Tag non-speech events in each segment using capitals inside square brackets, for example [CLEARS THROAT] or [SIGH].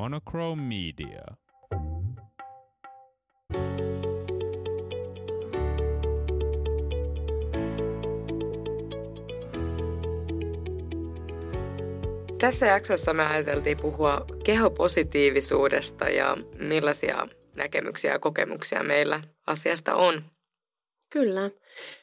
Monochrome Media. Tässä jaksossa me ajateltiin puhua kehopositiivisuudesta ja millaisia näkemyksiä ja kokemuksia meillä asiasta on. Kyllä.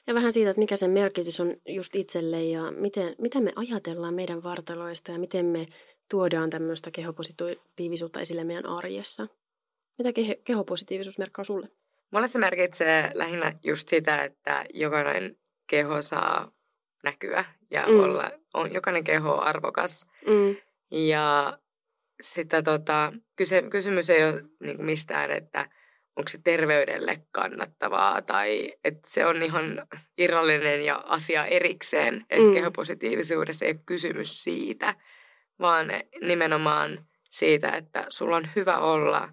Ja vähän siitä, että mikä sen merkitys on just itselle ja miten, mitä me ajatellaan meidän vartaloista ja miten me tuodaan tämmöistä kehopositiivisuutta esille meidän arjessa. Mitä ke- kehopositiivisuus merkkaa sulle? Mulle se merkitsee lähinnä just sitä, että jokainen keho saa näkyä ja mm. olla, on, jokainen keho on arvokas. Mm. Ja sitä tota, kyse, kysymys ei ole niin mistään, että onko se terveydelle kannattavaa tai että se on ihan irrallinen ja asia erikseen. Että mm. kehopositiivisuudessa ei ole kysymys siitä, vaan nimenomaan siitä, että sulla on hyvä olla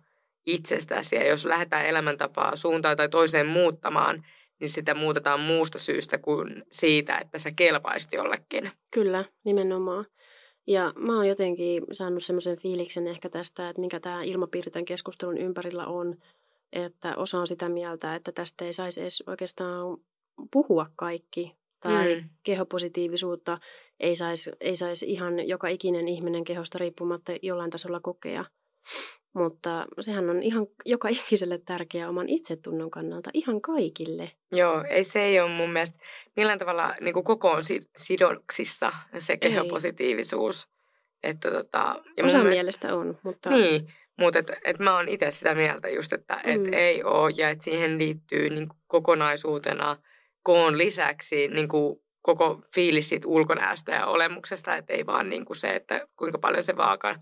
itsestäsi ja jos lähdetään elämäntapaa suuntaan tai toiseen muuttamaan, niin sitä muutetaan muusta syystä kuin siitä, että sä kelpaisit jollekin. Kyllä, nimenomaan. Ja mä oon jotenkin saanut semmoisen fiiliksen ehkä tästä, että mikä tämä ilmapiiri tämän keskustelun ympärillä on, että osa on sitä mieltä, että tästä ei saisi edes oikeastaan puhua kaikki, tai mm. kehopositiivisuutta ei saisi ei sais ihan joka ikinen ihminen kehosta riippumatta jollain tasolla kokea. Mutta sehän on ihan joka ikiselle tärkeä oman itsetunnon kannalta, ihan kaikille. Joo, ei se ei ole mun mielestä millään tavalla niin kuin kokoon sidoksissa se kehopositiivisuus. Että tota, ja Osa mielestä, mielestä on, mutta... Niin, mutta et, et mä oon itse sitä mieltä just, että et mm. ei ole ja että siihen liittyy niin kokonaisuutena koon lisäksi niin kuin koko fiilis siitä ulkonäöstä ja olemuksesta, että ei vaan niin kuin se, että kuinka paljon se vaaka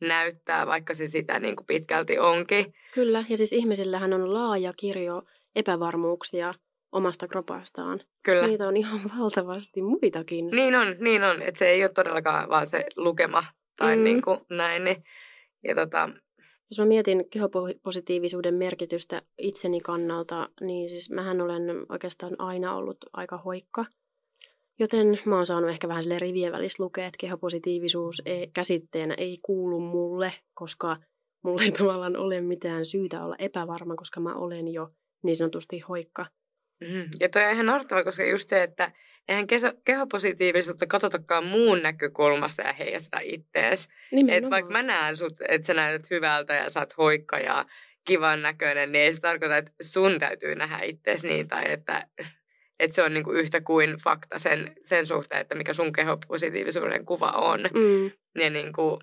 näyttää, vaikka se sitä niin kuin pitkälti onkin. Kyllä, ja siis ihmisillähän on laaja kirjo epävarmuuksia omasta kropastaan. Kyllä. Niitä on ihan valtavasti muitakin. Niin on, niin on. Että se ei ole todellakaan vaan se lukema tai mm. niin kuin näin. Niin, ja tota... Jos mä mietin kehopositiivisuuden merkitystä itseni kannalta, niin siis mähän olen oikeastaan aina ollut aika hoikka. Joten mä oon saanut ehkä vähän sille rivien välissä lukea, että kehopositiivisuus ei, käsitteenä ei kuulu mulle, koska mulla ei tavallaan ole mitään syytä olla epävarma, koska mä olen jo niin sanotusti hoikka. Mm. Ja toi on ihan naurettava, koska just se, että eihän keso, kehopositiivisuutta katsotakaan muun näkökulmasta ja heijasta ittees. Että vaikka mä näen sut, että sä näytät hyvältä ja sä oot hoikka ja kivan näköinen, niin ei se tarkoita, että sun täytyy nähdä ittees niin tai että että se on niinku yhtä kuin fakta sen, sen suhteen, että mikä sun kehopositiivisuuden kuva on. Mm. Ja niinku...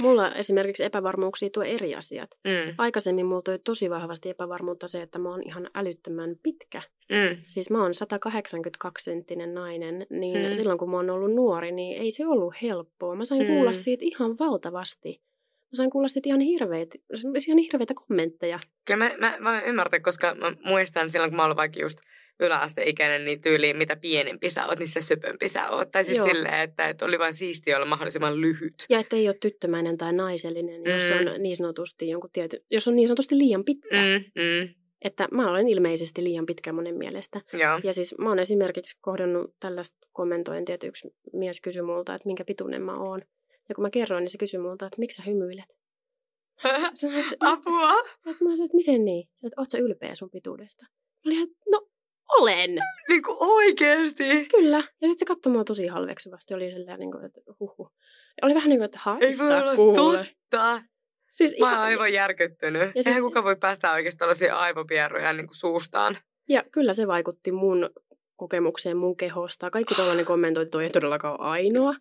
Mulla esimerkiksi epävarmuuksia tuo eri asiat. Mm. Aikaisemmin mulla toi tosi vahvasti epävarmuutta se, että mä oon ihan älyttömän pitkä. Mm. Siis mä oon 182 senttinen nainen, niin mm. silloin kun mä oon ollut nuori, niin ei se ollut helppoa. Mä sain mm. kuulla siitä ihan valtavasti. Mä sain kuulla siitä ihan hirveitä, ihan hirveitä kommentteja. Kyllä mä, mä, mä ymmärrän, koska mä muistan silloin, kun mä olin vaikka just yläasteikäinen, niin tyyliin mitä pienempi sä oot, niin sitä söpömpi sä oot. Tai siis Joo. silleen, että, että oli vain siistiä olla mahdollisimman lyhyt. Ja että ei ole tyttömäinen tai naisellinen, mm. jos on niin sanotusti jonkun tiety, jos on niin sanotusti liian pitkä. Mm, mm. Että mä olen ilmeisesti liian pitkä monen mielestä. Joo. Ja siis mä oon esimerkiksi kohdannut tällaista kommentointia, että yksi mies kysyi multa, että minkä pituinen mä oon. Ja kun mä kerroin, niin se kysyi multa, että miksi sä hymyilet? [LAUGHS] Sanoin, että, Apua! [LAUGHS] Mä sanoin, että miten niin? Että oot sä ylpeä sun pituudesta? Mä olin, että no olen. Niin kuin oikeesti? Kyllä. Ja sitten se katsoi mua tosi halveksuvasti. Oli silleen, niin kuin, että huhu. Oli vähän niin kuin, että haista Ei voi olla kuule. totta. Siis Mä oon aivan järkyttynyt. Ja siis... Eihän kuka voi päästä oikeasti tällaisia aivopierroja niin kuin suustaan. Ja kyllä se vaikutti mun kokemukseen mun kehosta. Kaikki tuollainen kommentointi toi ei todellakaan ole ainoa.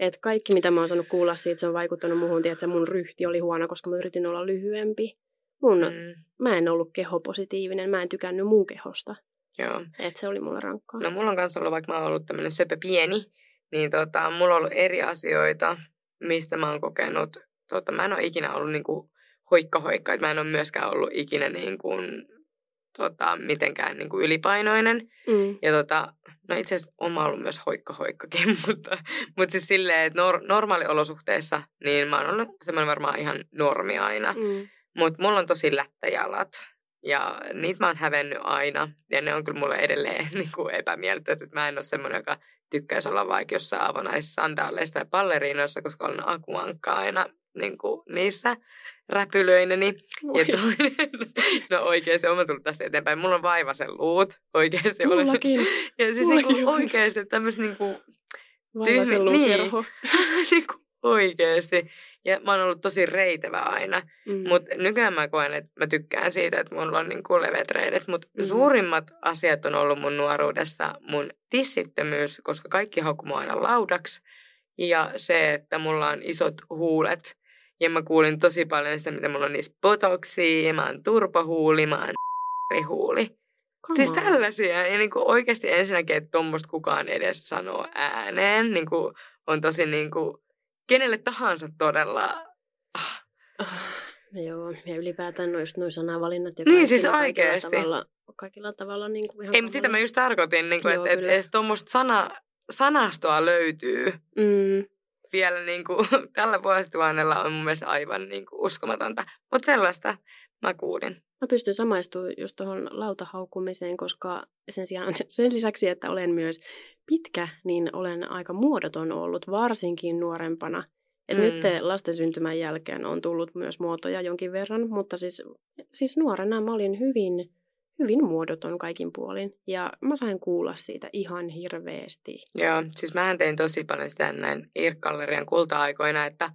Et kaikki, mitä mä oon saanut kuulla siitä, se on vaikuttanut muuhun, että mun ryhti oli huono, koska mä yritin olla lyhyempi. Mun, mm. Mä en ollut kehopositiivinen, mä en tykännyt mun kehosta. Joo. Et se oli mulle rankkaa. No mulla on kanssa ollut, vaikka mä oon ollut tämmöinen söpö pieni, niin tota, mulla on ollut eri asioita, mistä mä oon kokenut. Tota, mä en ole ikinä ollut niinku hoikka hoikka, että mä en ole myöskään ollut ikinä niin kuin, tota, mitenkään niin kuin ylipainoinen. Mm. Ja tota, no itse asiassa on ollut myös hoikka hoikkakin, [LAUGHS] mutta, mutta siis silleen, että nor, normaaliolosuhteissa, niin mä oon ollut semmoinen varmaan ihan normi aina. Mm. Mutta mulla on tosi lättäjalat. Ja niitä mä oon hävennyt aina. Ja ne on kyllä mulle edelleen [LAUGHS] niin kuin epämieltä, että mä en ole semmoinen, joka tykkäisi olla vaikka jossain avonaisissa sandaaleissa tai palleriinoissa, koska olen akuankka aina niin kuin niissä räpylöineni. Ja toinen, [LAUGHS] no oikeasti, olen tullut tästä eteenpäin. Mulla on vaivasen luut, oikeasti. Mullakin. [LAUGHS] Ja siis niin kuin oikeasti tämmöistä niin kuin Vaivasen niin, niin kuin oikeasti. Ja mä oon ollut tosi reitevä aina. Mm. Mutta nykyään mä koen, että mä tykkään siitä, että mulla on niin kuin leveät reidet. Mutta mm. suurimmat asiat on ollut mun nuoruudessa mun tissittömyys, koska kaikki haukkuu aina laudaksi. Ja se, että mulla on isot huulet. Ja mä kuulin tosi paljon sitä, mitä mulla on niissä botoksia, mä oon turpahuuli, mä oon huuli. Come siis tällaisia. Ja niin kuin oikeasti ensinnäkin, että tuommoista kukaan edes sanoo ääneen, niin kuin on tosi niin kuin kenelle tahansa todella... Ah. Joo, ja ylipäätään noista noin sanavalinnat. Ja niin, siis oikeasti. Kaikilla tavalla, kaikilla tavalla niin kuin ihan Ei, mutta sitä mä just tarkoitin, niin kuin, että et edes tuommoista sana, sanastoa löytyy. Mm. Vielä niin kuin, [LAUGHS] tällä vuosituhannella on mun mielestä aivan niin kuin, uskomatonta. Mutta sellaista mä kuulin. Mä pystyn samaistumaan just tuohon lautahaukkumiseen, koska sen, sijaan, [LAUGHS] sen lisäksi, että olen myös pitkä, niin olen aika muodoton ollut, varsinkin nuorempana. Et mm. Nyt lasten syntymän jälkeen on tullut myös muotoja jonkin verran, mutta siis, siis nuorena mä olin hyvin, hyvin muodoton kaikin puolin. Ja mä sain kuulla siitä ihan hirveästi. Joo, siis mähän tein tosi paljon sitä näin Irk-gallerian kulta-aikoina, että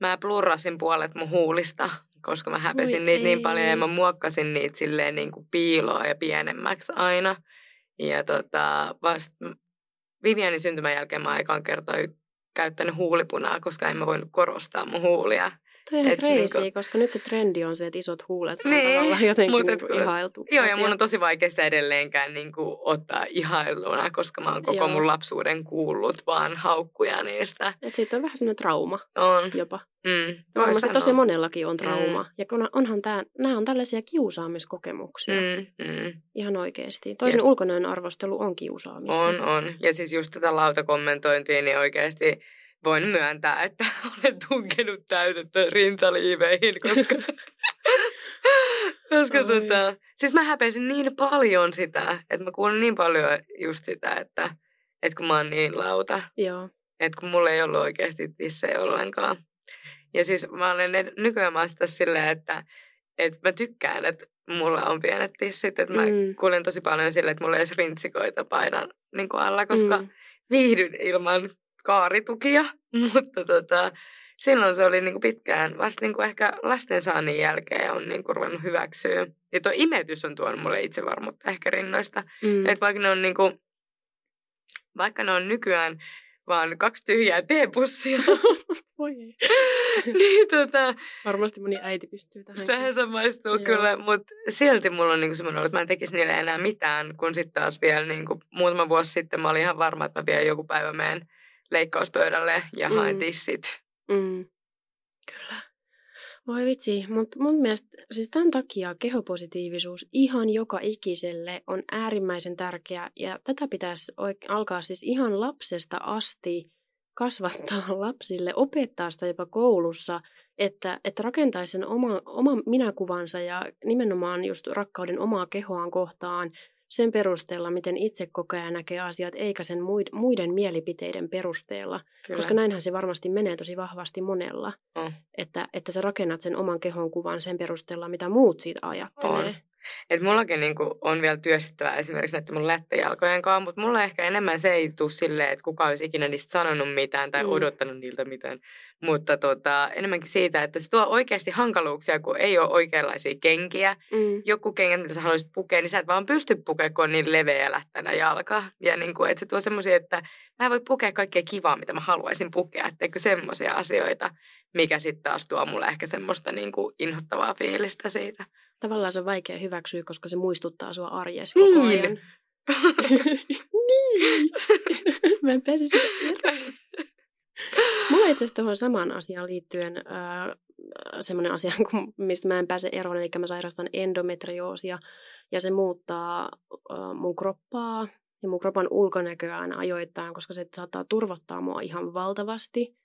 mä plurrasin puolet mun huulista koska mä häpesin Oi niitä ei. niin paljon ja mä muokkasin niitä silleen niin kuin piiloa ja pienemmäksi aina. Ja tota, vasta Vivianin syntymän jälkeen mä aikaan kertoi käyttänyt huulipunaa, koska en mä voinut korostaa mun huulia. Toi on crazy, niin koska nyt se trendi on se, että isot huulet on niin, tavallaan jotenkin niin kuin ihailtu Joo, asia. ja mun on tosi vaikea sitä edelleenkään niin kuin ottaa ihailuna, koska mä oon koko joo. mun lapsuuden kuullut vaan haukkuja niistä. Et siitä on vähän semmoinen trauma on. jopa. Mm, Varmasti tosi monellakin on trauma. Mm. Ja kun onhan tää, nämä on tällaisia kiusaamiskokemuksia. Mm, mm. Ihan oikeasti. Toisen ja. ulkonäön arvostelu on kiusaamista. On, on. Ja siis just tätä lautakommentointia, niin oikeasti voin myöntää, että [LAUGHS] olen tunkenut täytettä rintaliiveihin, koska, [LAUGHS] koska tota, siis mä häpesin niin paljon sitä, että mä kuulin niin paljon just sitä, että, että kun mä oon niin lauta, Joo. että kun mulla ei ollut oikeasti tissejä ollenkaan. Ja siis mä olen nykyään mä sitä silleen, että, että mä tykkään, että mulla on pienet tissit, että mä mm. kuulen tosi paljon silleen, että mulla ei edes rintsikoita painan niin alla, koska mm. viihdyn ilman kaaritukia, [LAUGHS] mutta tota, silloin se oli niin kuin pitkään, vasta niin kuin ehkä lastensaannin jälkeen on niin kuin ruvennut hyväksyä. Ja tuo imetys on tuonut mulle itsevarmuutta ehkä rinnoista. Mm. Että vaikka ne on niin kuin, vaikka ne on nykyään vaan kaksi tyhjää teepussia. [LAUGHS] Voi [LAUGHS] niin, tota, Varmasti moni äiti pystyy tähän. Sitähän se maistuu kyllä, mutta silti mulla on niinku semmoinen että mä en tekisi niille enää mitään, kun sitten taas vielä niinku, muutama vuosi sitten mä olin ihan varma, että mä vielä joku päivä menen leikkauspöydälle ja mm. haen tissit. Mm. Kyllä. Voi vitsi, mutta mun mielestä siis tämän takia kehopositiivisuus ihan joka ikiselle on äärimmäisen tärkeä ja tätä pitäisi oik- alkaa siis ihan lapsesta asti kasvattaa [LAUGHS] lapsille, opettaa sitä jopa koulussa, että, että rakentaisi sen oma, oman minäkuvansa ja nimenomaan just rakkauden omaa kehoaan kohtaan – sen perusteella, miten itse kokee ja näkee asiat, eikä sen muiden mielipiteiden perusteella. Kyllä. Koska näinhän se varmasti menee tosi vahvasti monella, mm. että, että sä rakennat sen oman kehon kuvan sen perusteella, mitä muut siitä ajattelee. On. Et mullakin niinku on vielä työstettävää esimerkiksi näiden mun lättejalkojen kanssa, mutta mulla ehkä enemmän se ei tule silleen, että kuka olisi ikinä niistä sanonut mitään tai mm. odottanut niiltä mitään. Mutta tota, enemmänkin siitä, että se tuo oikeasti hankaluuksia, kun ei ole oikeanlaisia kenkiä. Mm. Joku kengät, mitä sä haluaisit pukea, niin sä et vaan pysty pukea, kun on niin leveä lähtänä jalka. Ja niin kuin, että se tuo semmoisia, että mä en voi pukea kaikkea kivaa, mitä mä haluaisin pukea. Etteikö semmoisia asioita, mikä sitten taas tuo mulle ehkä semmoista niin kuin inhottavaa fiilistä siitä. Tavallaan se on vaikea hyväksyä, koska se muistuttaa sua arjessa niin. koko ajan. niin! [LAUGHS] Mä en pääse sitä Mulla itse asiassa tuohon samaan asiaan liittyen äh, semmoinen asia, mistä mä en pääse eroon, eli mä sairastan endometrioosia, ja se muuttaa äh, mun kroppaa ja mun kropan ulkonäköä aina ajoittain, koska se saattaa turvottaa mua ihan valtavasti.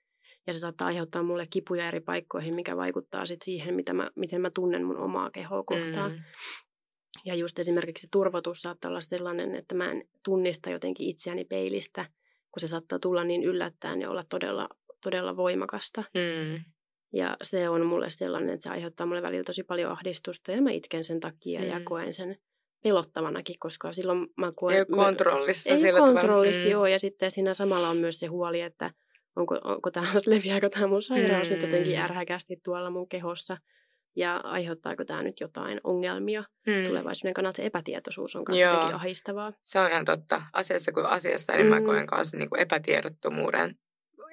Ja se saattaa aiheuttaa mulle kipuja eri paikkoihin, mikä vaikuttaa sitten siihen, mitä mä, miten mä tunnen mun omaa kehoa kohtaan. Mm. Ja just esimerkiksi turvotus saattaa olla sellainen, että mä en tunnista jotenkin itseäni peilistä. kun se saattaa tulla niin yllättäen ja olla todella, todella voimakasta. Mm. Ja se on mulle sellainen, että se aiheuttaa mulle välillä tosi paljon ahdistusta ja mä itken sen takia mm. ja koen sen pelottavanakin, koska silloin mä koen... Ei kontrollissa. Ei sillä kontrollissa, tavalla. joo. Ja sitten siinä samalla on myös se huoli, että onko, onko tämä, [LAUGHS] leviääkö tämä mun sairaus mm. nyt jotenkin ärhäkästi tuolla mun kehossa. Ja aiheuttaako tämä nyt jotain ongelmia mm. tulevaisuuden kannalta. Se epätietoisuus on myös jotenkin ahistavaa. Se on ihan totta. Asiassa kuin asiasta, niin mm. mä koen kanssa niin kuin epätiedottomuuden.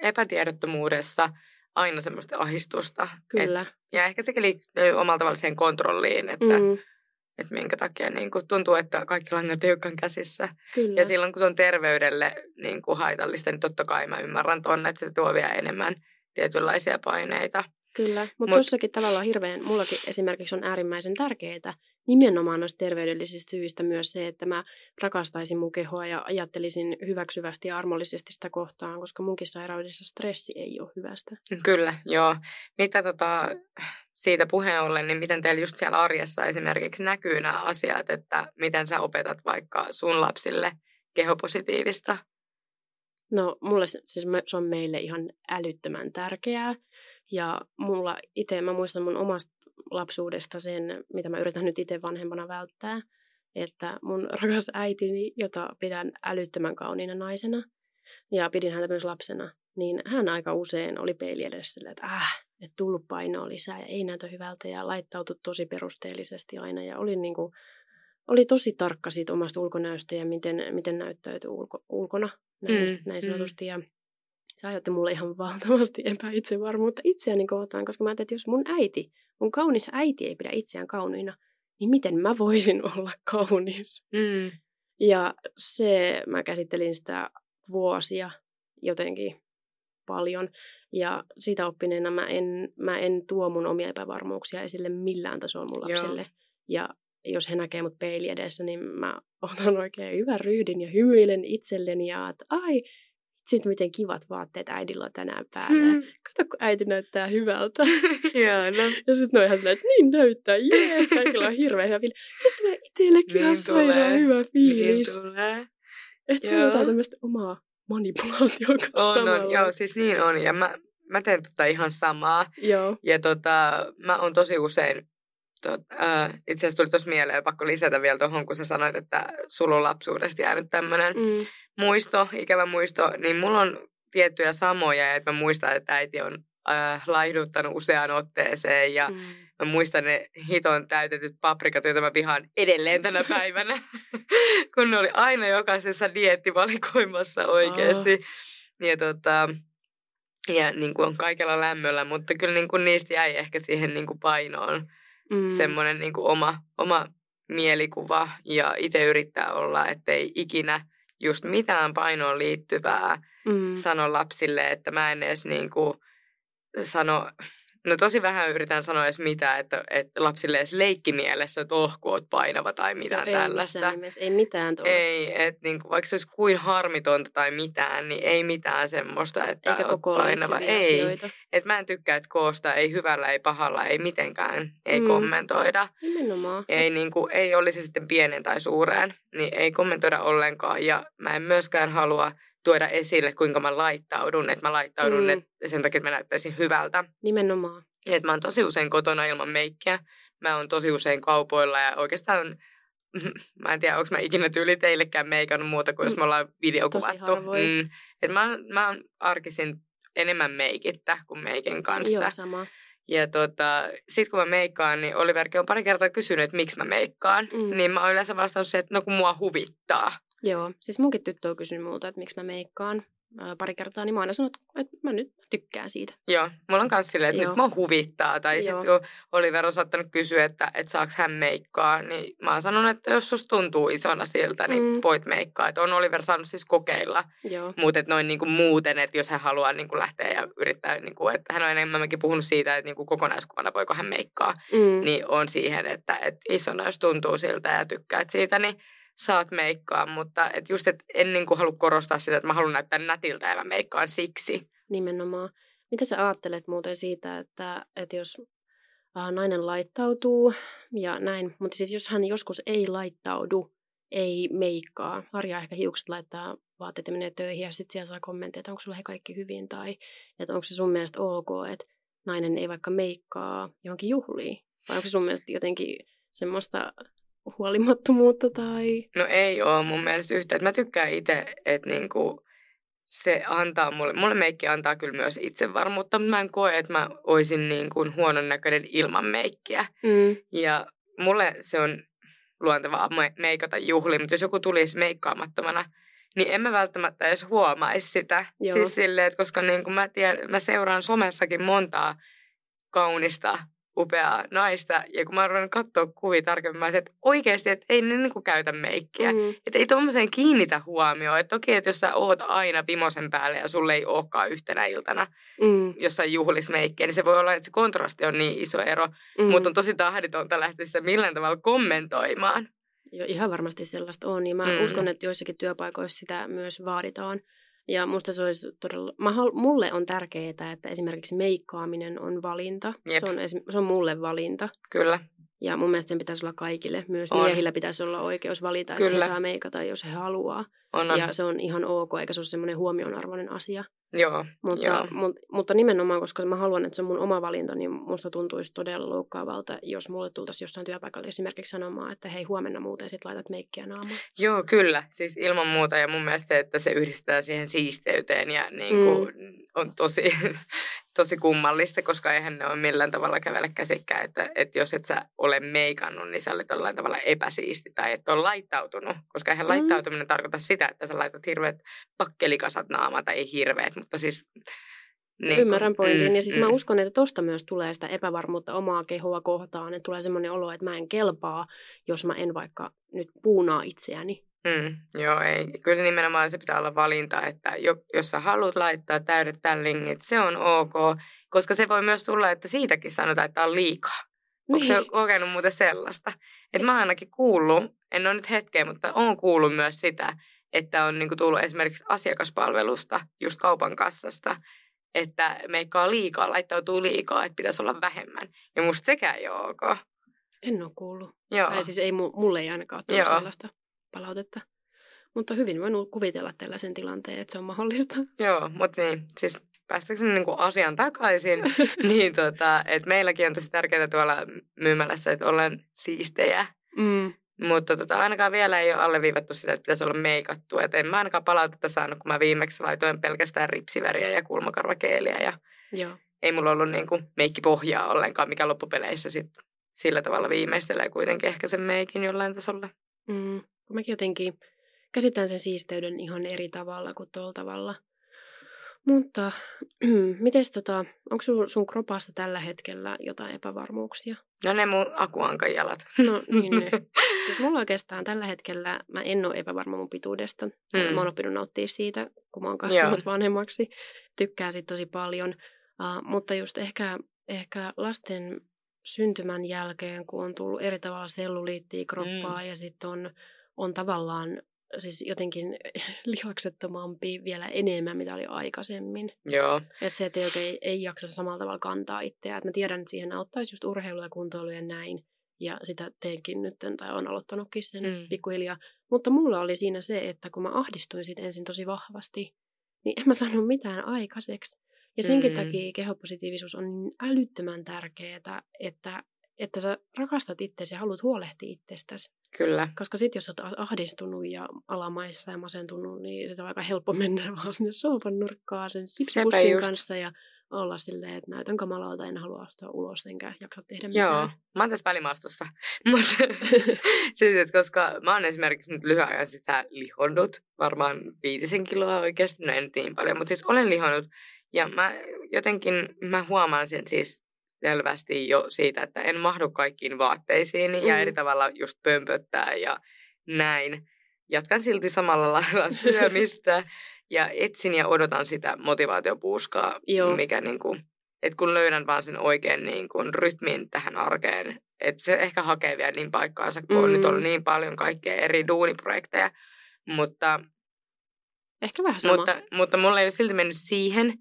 Epätiedottomuudessa aina semmoista ahistusta. Kyllä. Et, ja ehkä sekin liittyy omalla tavalla siihen kontrolliin, että mm. Et minkä takia niin kuin, tuntuu, että kaikki langat tiukan käsissä. Kyllä. Ja silloin kun se on terveydelle niin kuin haitallista, niin totta kai mä ymmärrän tuonne, että se tuo vielä enemmän tietynlaisia paineita. Kyllä, mutta Mut, jossakin tavalla hirveän, mullakin esimerkiksi on äärimmäisen tärkeää nimenomaan noista terveydellisistä syistä myös se, että mä rakastaisin mun kehoa ja ajattelisin hyväksyvästi ja armollisesti sitä kohtaan, koska munkin sairaudessa stressi ei ole hyvästä. Kyllä, joo. Mitä tota, siitä puheen ollen, niin miten teillä just siellä arjessa esimerkiksi näkyy nämä asiat, että miten sä opetat vaikka sun lapsille kehopositiivista? No mulle siis se on meille ihan älyttömän tärkeää. Ja mulla itse, mä muistan mun omasta lapsuudesta sen, mitä mä yritän nyt itse vanhempana välttää, että mun rakas äitini, jota pidän älyttömän kauniina naisena, ja pidin häntä myös lapsena, niin hän aika usein oli peili edessä että äh, että tullut painoa lisää ja ei näytä hyvältä ja laittautui tosi perusteellisesti aina ja oli, niin kuin, oli tosi tarkka siitä omasta ulkonäöstä ja miten, miten näyttäytyi ulko, ulkona näin, mm, näin mm. sanotusti. Mm. Ja se aiheutti mulle ihan valtavasti epäitsevarmuutta itseäni kohtaan, koska mä ajattelin, että jos mun äiti, mun kaunis äiti ei pidä itseään kauniina, niin miten mä voisin olla kaunis? Mm. Ja se, mä käsittelin sitä vuosia jotenkin paljon. Ja siitä oppineena mä en, mä en tuo mun omia epävarmuuksia esille millään tasolla mun lapselle. Joo. Ja jos he näkee mut peili edessä, niin mä otan oikein hyvän ryhdin ja hymyilen itselleni ja että ai, sitten miten kivat vaatteet äidillä on tänään päällä. Hmm. Kato, kun äiti näyttää hyvältä. no. Ja sitten ne on ihan silleen, että niin näyttää, jees, kaikilla on [LAUGHS] hirveän hyvä fiilis. Sitten tulee itsellekin niin ihan sairaan hyvä niin fiilis. Niin tulee. Että se on jotain tämmöistä omaa manipulaatiota on, samalla. on, joo, siis niin on. Ja mä, mä teen tota ihan samaa. Joo. Ja tota, mä oon tosi usein Äh, itse asiassa tuli tuossa mieleen, pakko lisätä vielä tuohon, kun sä sanoit, että sulla on lapsuudesta jäänyt tämmöinen mm. muisto, ikävä muisto, niin mulla on tiettyjä samoja, että mä muistan, että äiti on äh, laihduttanut useaan otteeseen ja mm. mä muistan ne hiton täytetyt paprikat, joita mä vihaan edelleen tänä [LAUGHS] päivänä, [LAUGHS] kun ne oli aina jokaisessa diettivalikoimassa oikeasti. Oh. Ja tota, ja niin kuin kaikella lämmöllä, mutta kyllä niin kuin niistä jäi ehkä siihen niin kuin painoon mm. semmoinen niin oma, oma mielikuva ja itse yrittää olla, ettei ikinä just mitään painoon liittyvää mm. sano lapsille, että mä en edes niin kuin sano No tosi vähän yritän sanoa edes mitään, että, että lapsille edes leikkimielessä, että oh, kun painava tai mitään no, tällaista. Ei nimessä, ei mitään tuosta. Ei, että niin vaikka se olisi kuin harmitonta tai mitään, niin ei mitään semmoista, että Eikä koko painava. Ei, että mä en tykkää, että koosta ei hyvällä, ei pahalla, ei mitenkään, ei mm. kommentoida. Nimenomaan. Ei, niin kuin, ei olisi sitten pienen tai suureen, niin ei kommentoida ollenkaan. Ja mä en myöskään halua tuoda esille, kuinka mä laittaudun. Että mä laittaudun mm. että sen takia, että mä näyttäisin hyvältä. Nimenomaan. Että mä oon tosi usein kotona ilman meikkiä. Mä oon tosi usein kaupoilla ja oikeastaan [LAUGHS] mä en tiedä, onko mä ikinä tyyli teillekään meikannut muuta kuin jos me ollaan videokuvattu. Mm. Et mä, mä oon arkisin enemmän meikittä kuin meikin kanssa. Joo, sama. Ja tota, sit kun mä meikkaan, niin Oliverkin on pari kertaa kysynyt, että miksi mä meikkaan. Mm. Niin mä oon yleensä vastannut se, että no kun mua huvittaa. Joo, siis munkin tyttö on kysynyt multa, että miksi mä meikkaan pari kertaa, niin mä aina sanonut, että mä nyt tykkään siitä. Joo, mulla on myös silleen, että Joo. nyt mua huvittaa. Tai sitten kun Oliver on saattanut kysyä, että, että saaks hän meikkaa, niin mä oon sanonut, että jos susta tuntuu isona siltä, niin mm. voit meikkaa. Että on Oliver saanut siis kokeilla. Mutta noin niin kuin muuten, että jos hän haluaa niin kuin lähteä ja yrittää, niin kuin, että hän on enemmänkin puhunut siitä, että niin kuin kokonaiskuvana voiko hän meikkaa, mm. niin on siihen, että, että isona jos tuntuu siltä ja tykkäät siitä, niin saat meikkaa, mutta et just, että en niin kuin halua korostaa sitä, että mä haluan näyttää nätiltä ja mä meikkaan siksi. Nimenomaan. Mitä sä ajattelet muuten siitä, että, että jos äh, nainen laittautuu ja näin, mutta siis jos hän joskus ei laittaudu, ei meikkaa, harjaa ehkä hiukset, laittaa vaatteet ja menee töihin ja sitten siellä saa kommentteja, että onko sulla he kaikki hyvin tai että onko se sun mielestä ok, että nainen ei vaikka meikkaa johonkin juhliin? Vai onko se sun mielestä jotenkin semmoista huolimattomuutta tai... No ei ole mun mielestä yhtään. Mä tykkään itse, että niinku se antaa mulle, mulle meikki antaa kyllä myös itsevarmuutta, mutta mä en koe, että mä oisin niin kuin huonon näköinen ilman meikkiä. Mm. Ja mulle se on luontevaa meikata juhliin, mutta jos joku tulisi meikkaamattomana, niin en mä välttämättä edes huomaisi sitä. Joo. Siis silleen, että koska niin kuin mä, tiedän, mä seuraan somessakin montaa kaunista upeaa naista. Ja kun mä oon ruvennut katsoa kuvia tarkemmin, mä että oikeasti, että ei ne niin kuin käytä meikkiä. Mm. Että ei tuommoiseen kiinnitä huomioon. Että toki, että jos sä oot aina pimosen päälle ja sulle ei olekaan yhtenä iltana mm. jossain juhlis meikkiä, niin se voi olla, että se kontrasti on niin iso ero. Mm. Mutta on tosi tahditonta lähteä sitä millään tavalla kommentoimaan. Jo, ihan varmasti sellaista on. Ja mä mm. uskon, että joissakin työpaikoissa sitä myös vaaditaan. Ja musta se olisi todella, mä hal, mulle on tärkeää, että esimerkiksi meikkaaminen on valinta. Se on, se on mulle valinta. Kyllä. Ja mun mielestä sen pitäisi olla kaikille. Myös on. miehillä pitäisi olla oikeus valita, Kyllä. että he saa meikata, jos he haluaa. On, on. Ja se on ihan ok, eikä se ole semmoinen huomionarvoinen asia. Joo, mutta, joo. Mu, mutta nimenomaan, koska mä haluan, että se on mun oma valinta, niin musta tuntuisi todella loukkaavalta, jos mulle tultaisiin jossain työpaikalla esimerkiksi sanomaan, että hei huomenna muuten sit laitat meikkiä naamaan. Joo, kyllä. Siis ilman muuta ja mun mielestä se, että se yhdistetään siihen siisteyteen ja niin kuin mm. on tosi [LAUGHS] tosi kummallista, koska eihän ne ole millään tavalla kävellä käsikään, että, että jos et sä ole meikannut, niin sä olet jollain tavalla epäsiisti tai et ole laittautunut, koska eihän mm. laittautuminen tarkoita sitä, että sä laitat hirveät pakkelikasat naamaan tai ei hirveät, mutta siis niin Ymmärrän pointin. Mm, ja siis mm. mä uskon, että tosta myös tulee sitä epävarmuutta omaa kehoa kohtaan. Että tulee semmoinen olo, että mä en kelpaa, jos mä en vaikka nyt puunaa itseäni. Mm, joo, ei. Kyllä nimenomaan se pitää olla valinta, että jo, jos sä haluat laittaa täydet tällingit, se on ok, koska se voi myös tulla, että siitäkin sanotaan, että on liikaa. Niin. Onko se niin. kokenut muuten sellaista? Että mä ainakin kuullut, en ole nyt hetkeä, mutta on kuullut myös sitä, että on niin tullut esimerkiksi asiakaspalvelusta, just kaupan kassasta, että meikkaa liikaa, laittautuu liikaa, että pitäisi olla vähemmän. Ja musta sekään ei ole ok. En ole kuullut. Joo. Tai siis ei, mulle ei ainakaan ole sellaista palautetta. Mutta hyvin voin kuvitella tällaisen tilanteen, että se on mahdollista. [LAUGHS] Joo, mutta niin, siis päästäkseni niin kuin asian takaisin, [LAUGHS] niin tota, että meilläkin on tosi tärkeää tuolla myymälässä, että ollaan siistejä. Mm. Mutta tota, ainakaan vielä ei ole alleviivattu sitä, että pitäisi olla meikattu. Et en mä ainakaan palautetta saanut, kun mä viimeksi laitoin pelkästään ripsiväriä ja kulmakarvakeeliä. Ja Joo. ei mulla ollut niin kuin meikkipohjaa ollenkaan, mikä loppupeleissä sit sillä tavalla viimeistelee kuitenkin ehkä sen meikin jollain tasolla. Mm. Mäkin jotenkin käsitän sen siisteyden ihan eri tavalla kuin tuolla tavalla. Mutta [CLEARS THROAT] miten tota, onko sun, sun kropassa tällä hetkellä jotain epävarmuuksia? No ne mun akuankan jalat. No niin ne. [LAUGHS] Siis mulla oikeastaan tällä hetkellä, mä en ole epävarma mun pituudesta. Mm. Mä oon oppinut nauttia siitä, kun mä oon kasvanut Joo. vanhemmaksi. Tykkään siitä tosi paljon. Uh, mutta just ehkä, ehkä lasten syntymän jälkeen, kun on tullut eri tavalla selluliittiä kroppaa mm. ja sitten on on tavallaan siis jotenkin [LAUGHS] lihaksettomampi vielä enemmän, mitä oli aikaisemmin. Joo. Että se, että ei oikein ei jaksa samalla tavalla kantaa itseä. Et mä tiedän, että siihen auttaisi just urheilu ja kuntoilu ja näin. Ja sitä teenkin nyt, tai on aloittanutkin sen mm. pikkuhiljaa. Mutta mulla oli siinä se, että kun mä ahdistuin sit ensin tosi vahvasti, niin en mä saanut mitään aikaiseksi. Ja senkin mm. takia kehopositiivisuus on niin älyttömän tärkeää, että että sä rakastat itseäsi ja haluat huolehtia itsestäsi. Kyllä. Koska sitten jos olet ahdistunut ja alamaissa ja masentunut, niin se on aika helppo mennä [LAUGHS] vaan sinne soofan nurkkaan sen sipsipussin kanssa ja olla silleen, että näytän kamalalta, en halua astua ulos enkä jaksa tehdä mitään. Joo, mä oon tässä välimaastossa. [LAUGHS] [LAUGHS] siis, että koska mä oon esimerkiksi nyt lyhyen ajan sisään lihonnut, varmaan viitisen kiloa oikeasti, no en niin paljon, mutta siis olen lihonnut. Ja mä jotenkin, mä huomaan sen siis selvästi jo siitä, että en mahdu kaikkiin vaatteisiin mm. ja eri tavalla just pömpöttää ja näin. Jatkan silti samalla lailla [LAUGHS] syömistä ja etsin ja odotan sitä motivaatiopuuskaa, Joo. mikä niin kuin, että kun löydän vaan sen oikein niin kuin rytmin tähän arkeen, että se ehkä hakee vielä niin paikkaansa, kun mm. on nyt ollut mm. niin paljon kaikkea eri duuniprojekteja, mutta Ehkä vähän sama. Mutta, mutta mulla ei ole silti mennyt siihen,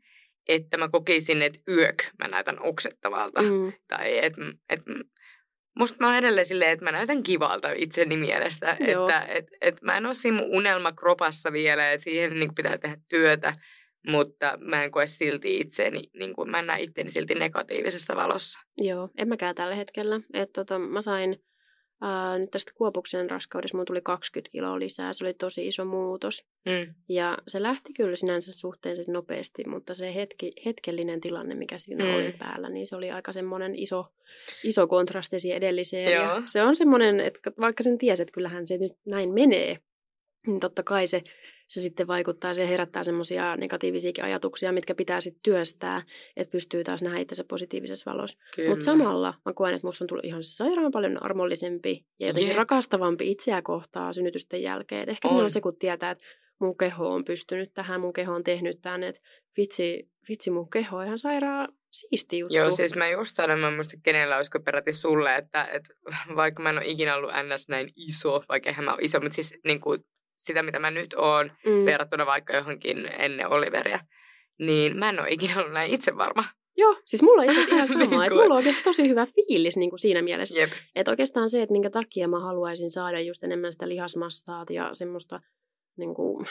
että mä kokisin, että yök mä näytän oksettavalta. Mm. Tai että et, musta mä oon edelleen silleen, että mä näytän kivalta itseni mielestä. Joo. Että et, et mä en ole siinä mun unelmakropassa vielä, että siihen niin pitää tehdä työtä. Mutta mä en koe silti itseäni, niin kuin mä en näe itseäni silti negatiivisessa valossa. Joo, en mäkään tällä hetkellä. Et tota, mä sain ää, nyt tästä kuopuksen raskaudessa, mulla tuli 20 kiloa lisää. Se oli tosi iso muutos. Mm. Ja se lähti kyllä sinänsä suhteellisesti nopeasti, mutta se hetki, hetkellinen tilanne, mikä siinä Mm. mm. oli päällä, niin se oli aika semmoinen iso, iso kontrasti siihen edelliseen. Joo. Ja se on semmoinen, että vaikka sen tiesi, että kyllähän se nyt näin menee, niin totta kai se, se sitten vaikuttaa, se herättää semmoisia negatiivisiakin ajatuksia, mitkä pitää sitten työstää, että pystyy taas nähdä itsensä positiivisessa valossa. Mutta samalla mä koen, että musta on tullut ihan sairaan paljon armollisempi ja jotenkin Jep. rakastavampi itseä kohtaa synnytysten jälkeen. Et ehkä On. on se, kun tietää, että mun keho on pystynyt tähän, mun keho on tehnyt tämän, että vitsi, vitsi mun keho on ihan sairaan siisti juttu. Joo, siis mä just sanon, mä muista kenellä olisiko peräti sulle, että, että vaikka mä en ole ikinä ollut ns. näin iso, vaikka eihän mä ole iso, mutta siis niin kuin sitä, mitä mä nyt oon mm. verrattuna vaikka johonkin ennen Oliveria, niin mä en ole ikinä ollut näin itse varma. Joo, siis mulla on itse ihan Niin [LAUGHS] sama, että kuin- mulla on oikeasti tosi hyvä fiilis niin kuin siinä mielessä. Jep. Että oikeastaan se, että minkä takia mä haluaisin saada just enemmän sitä lihasmassaa ja semmoista niin kuin,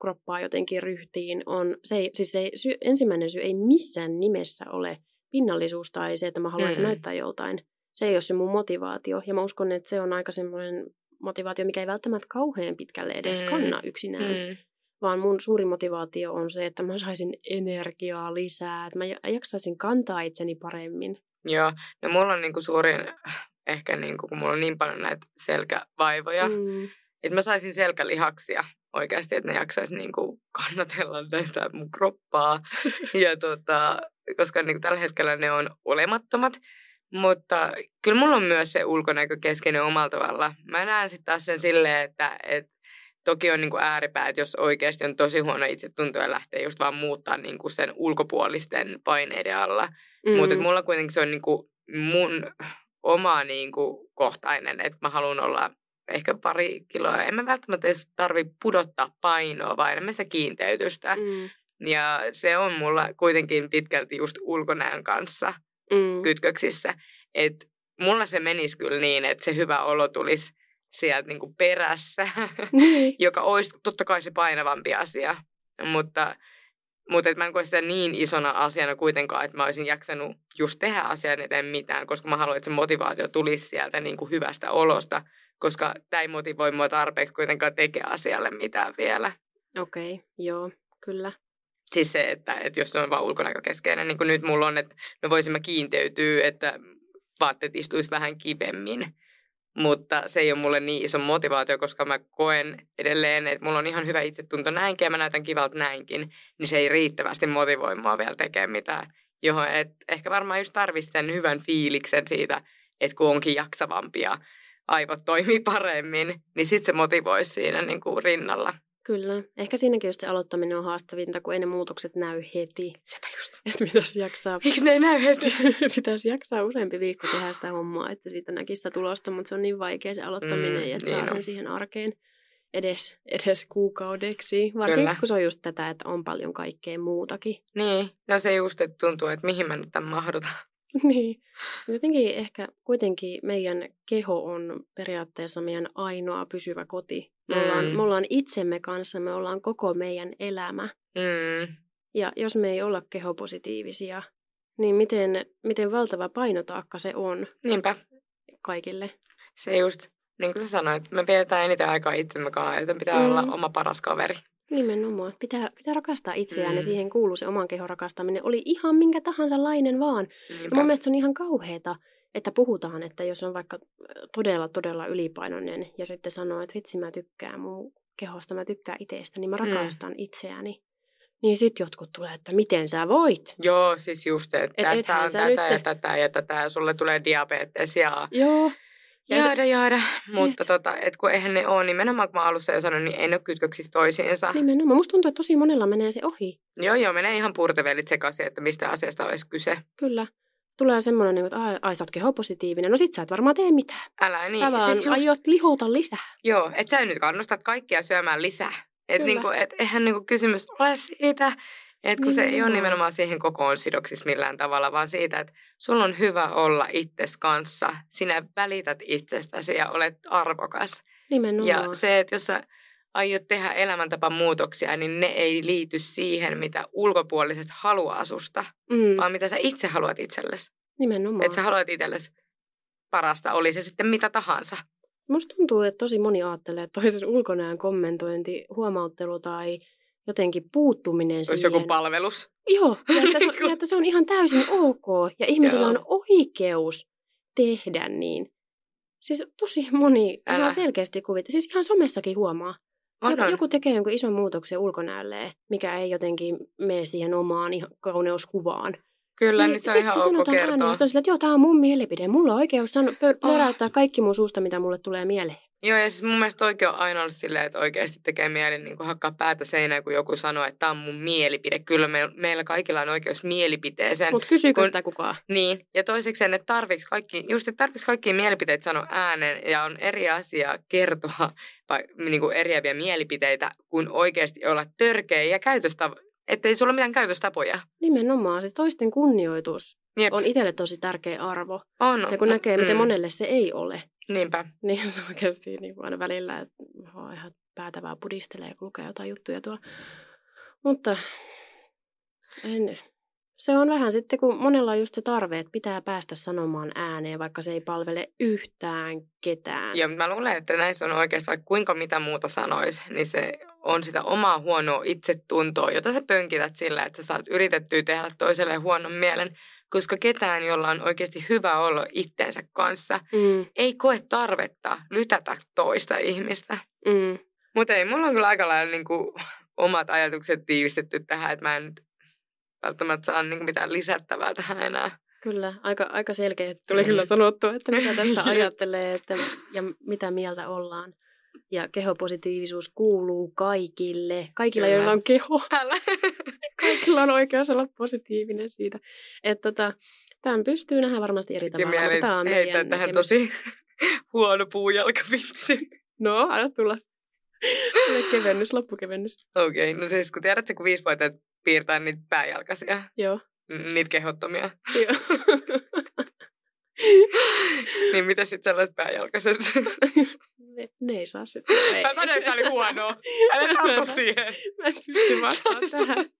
kroppaa jotenkin ryhtiin, on se, siis se sy, ensimmäinen syy ei missään nimessä ole pinnallisuus tai se, että mä haluaisin mm. näyttää joltain. Se ei ole se mun motivaatio. Ja mä uskon, että se on aika semmoinen motivaatio, mikä ei välttämättä kauhean pitkälle edes Mm. kanna yksinään. Mm. Vaan mun suuri motivaatio on se, että mä saisin energiaa lisää, että mä ja- jaksaisin kantaa itseni paremmin. Joo, no mulla on niinku suurin, ehkä niinku, kun mulla on niin paljon näitä selkävaivoja, mm. Että mä saisin selkälihaksia oikeasti, että ne jaksaisi niinku kannatella tätä mun kroppaa. [LAUGHS] ja tota, koska niinku tällä hetkellä ne on olemattomat. Mutta kyllä mulla on myös se ulkonäkö keskeinen omalla tavalla. Mä näen sitten taas sen silleen, että et, toki on niinku ääripäät, jos oikeasti on tosi huono itsetunto ja lähtee just vaan muuttaa niinku sen ulkopuolisten paineiden alla. Mm. Mutta mulla kuitenkin se on niinku mun oma niinku kohtainen, että mä haluan olla ehkä pari kiloa. En mä välttämättä edes tarvi pudottaa painoa, vaan enemmän sitä kiinteytystä. Mm. Ja se on mulla kuitenkin pitkälti just ulkonäön kanssa Mm. kytköksissä. Että mulla se menisi kyllä niin, että se hyvä olo tulisi sieltä niinku perässä, Niin. [LAUGHS] joka olisi totta kai se painavampi asia. Mutta, mutta et mä en koe sitä niin isona asiana kuitenkaan, että mä olisin jaksanut just tehdä asian eteen mitään, koska mä haluan, että se motivaatio tulisi sieltä niin kuin hyvästä olosta, koska tämä ei motivoi mua tarpeeksi kuitenkaan tekee asialle mitään vielä. Okei, okay, joo, kyllä. Siis se, että, että jos se on vaan ulkonäkökeskeinen, niin kuin nyt mulla on, että me voisimme kiinteytyä, että vaatteet istuisi vähän kivemmin. Mutta se ei ole mulle niin iso motivaatio, koska mä koen edelleen, että mulla on ihan hyvä itsetunto näinkin ja mä näytän kivalta näinkin, niin se ei riittävästi motivoi mua vielä tekemään mitään. Johon, et ehkä varmaan just tarvitsisi sen hyvän fiiliksen siitä, että kun onkin jaksavampi ja aivot toimii paremmin, niin sitten se motivoisi siinä niin kuin rinnalla. Kyllä. Ehkä siinäkin just se aloittaminen on haastavinta, kun ei ne muutokset näy heti. Sepä just. [LAUGHS] Että pitäisi jaksaa, Miksi ne ei näy heti? [LAUGHS] pitäisi jaksaa useampi viikko tehdä sitä hommaa, että siitä näkisi sitä tulosta, mutta se on niin vaikea se aloittaminen, Mm, että niin saa on. sen siihen arkeen edes, edes kuukaudeksi. Varsinkin Kyllä. kun se on just tätä, että on paljon kaikkea muutakin. Niin, no se just, että tuntuu, että mihin mä nyt tämän mahdutan. [LAUGHS] niin. Jotenkin ehkä kuitenkin meidän keho on periaatteessa meidän ainoa pysyvä koti. Me, Mm. ollaan, me ollaan itsemme kanssa, me ollaan koko meidän elämä. Mm, Ja jos me ei olla kehopositiivisia, niin miten, miten valtava painotaakka se on niinpä, kaikille. se just, niin kuin sä sanoit, me vietetään eniten aikaa itsemme kanssa, joten pitää Mm. olla oma paras kaveri. Nimenomaan. Pitää, pitää rakastaa itseään mm. ja siihen kuuluu se oman kehon rakastaminen. Oli ihan minkä tahansa lainen vaan. Ja mun mielestä se on ihan kauheeta, että puhutaan, että jos on vaikka todella, todella ylipainoinen ja sitten sanoo, että vitsi mä tykkään mun kehosta, mä tykkään itsestä, niin mä Mm. rakastan itseäni. Niin sit jotkut tulee, että miten sä voit? Joo, siis just, että Et tässä on tätä nyt- ja tätä ja tätä ja sulle tulee diabetes ja Joo. Ja- jaada jaada. Mutta Et. tota, et kun eihän ne ole, nimenomaan kun mä alussa jo sanoin, niin ei ne ole kytköksissä toisiinsa. Nimenomaan. Musta tuntuu, että tosi monella menee se ohi. Joo, joo, menee ihan purtevelit sekaisin, että mistä asiasta olisi kyse. Kyllä. Tulee semmoinen, niin että ai, ai sä oot kehopositiivinen. No sit sä et varmaan tee mitään. Älä niin. Sä vaan siis just, aiot lihota lisää. Joo, että sä nyt kannustat kaikkia syömään lisää. Että niinku, et eihän niinku kysymys ole siitä, Et kun se ei ole Nimenomaan. nimenomaan siihen kokoon sidoksissa millään tavalla, vaan siitä, että sulla on hyvä olla itses kanssa. Sinä välität itsestäsi ja olet arvokas. Nimenomaan. Ja se, että jos sä aiot tehdä elämäntapamuutoksia, niin ne ei liity siihen, mitä ulkopuoliset haluaa susta, mm, vaan mitä sä itse haluat itsellesi. nimenomaan. Että sä haluat itsellesi parasta, oli se sitten mitä tahansa. Musta tuntuu, että tosi moni ajattelee, että toisen ulkonäön kommentointi, huomauttelu tai jotenkin puuttuminen Olisi siihen. joku palvelus. Joo, ja että, se, Niinku. ja että se on ihan täysin ok ja ihmisellä Joo. on oikeus tehdä niin. Siis tosi moni Älä. ihan selkeästi kuvittaa. Siis ihan somessakin huomaa. Joku, joku tekee jonkun ison muutoksen ulkonäölleen, mikä ei jotenkin mene siihen omaan kauneuskuvaan. Kyllä, niin, se on sit ihan se ok sanotaan ääneen, kertoa. on sillä, että joo, tämä on mun mielipide. Mulla on oikeus sano, pö- pöräyttää kaikki mun suusta, mitä mulle tulee mieleen. Joo, ja siis mun mielestä oikein on aina ollut silleen, että oikeasti tekee mieli niin kuin hakkaa päätä seinään, kun joku sanoo, että tämä on mun mielipide. Kyllä me, meillä kaikilla on oikeus mielipiteeseen. Mutta kysyykö kun- sitä kukaan? Niin, ja toisekseen, että tarviks kaikki, just että tarviks kaikki mielipiteitä sanoa ääneen, ja on eri asia kertoa vai, niin kuin eriäviä mielipiteitä, kuin oikeasti olla törkeä ja käytöstav... ettei sulla ole mitään käytöstapoja. Nimenomaan, siis toisten kunnioitus Jep. on itselle tosi tärkeä arvo. on, Ja kun näkee, miten mm, monelle se ei ole, Niinpä. [LAUGHS] niin se oikeasti niin kuin aina välillä, että oh, ihan päätävää pudistelee, kun lukee jotain juttuja tuolla. Mutta en, se on vähän sitten, kun monella on just se tarve, että pitää päästä sanomaan ääneen, vaikka se ei palvele yhtään ketään. Joo, mä luulen, että näissä on oikeastaan kuinka mitä muuta sanois, niin se on sitä omaa huonoa itsetuntoa, jota sä pönkität sillä, että sä saat yritettyä tehdä toiselle huonon mielen, koska ketään, jolla on oikeasti hyvä olla itteensä kanssa, Mm, ei koe tarvetta lytätä toista ihmistä. mm. Mutta ei, mulla on kyllä aika lailla niin kuin, omat ajatukset tiivistetty tähän, että mä en välttämättä saa niin kuin, mitään lisättävää tähän enää. Kyllä, aika, aika selkeästi tuli Mm. kyllä sanottua, että mitä tästä [LAUGHS] ajattelee että, ja mitä mieltä ollaan. Ja kehopositiivisuus kuuluu kaikille. Kaikilla, Kyllä. joilla on keho. Älä. Kaikilla on oikeus olla positiivinen siitä. Että tota, tämän pystyy nähdä varmasti eri Tekee tavalla, mutta tämä on heittää tähän näkemys. tosi [LAUGHS] huono puujalkavitsi. No, anna tulla. Tule kevennys, loppukevennys. Okei, okay, no siis kun tiedätkö, kun viisivuotiaat piirtää niitä pääjalkaisia, Joo. niitä kehottomia, Joo. [LAUGHS] niin mitä sitten sellaiset pääjalkaiset? ne, ne ei saa sitten. Mä sanoin, että oli huonoa. Älä tartu siihen. Mä en pysty vastaamaan tähän. [LAUGHS]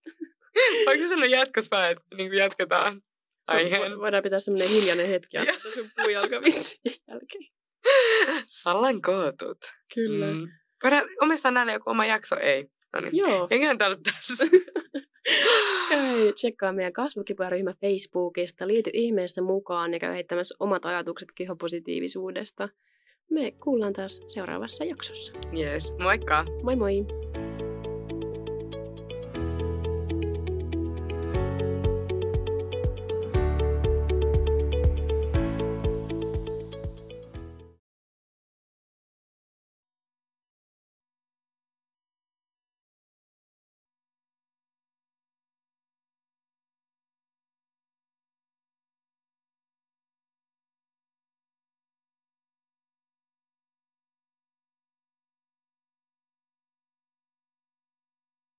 [LAUGHS] Voinko sanoa jatkossa vaan, että niin jatketaan aiheen? Vo- Voidaan pitää semmoinen hiljainen hetki [LAUGHS] ja sun puujalkavitsin jälkeen. Sallan kootut. Kyllä. Mm. Voidaan omistaa näille joku oma jakso, ei. No niin. Joo. Eiköhän tää ollut tässä. [LAUGHS] Käy tsekkaa meidän kasvukipuaryhmä Facebookista. Liity ihmeessä mukaan ja käy heittämässä omat ajatukset kehopositiivisuudesta. Me kuullaan taas seuraavassa jaksossa. Yes, moikka! Moi moi!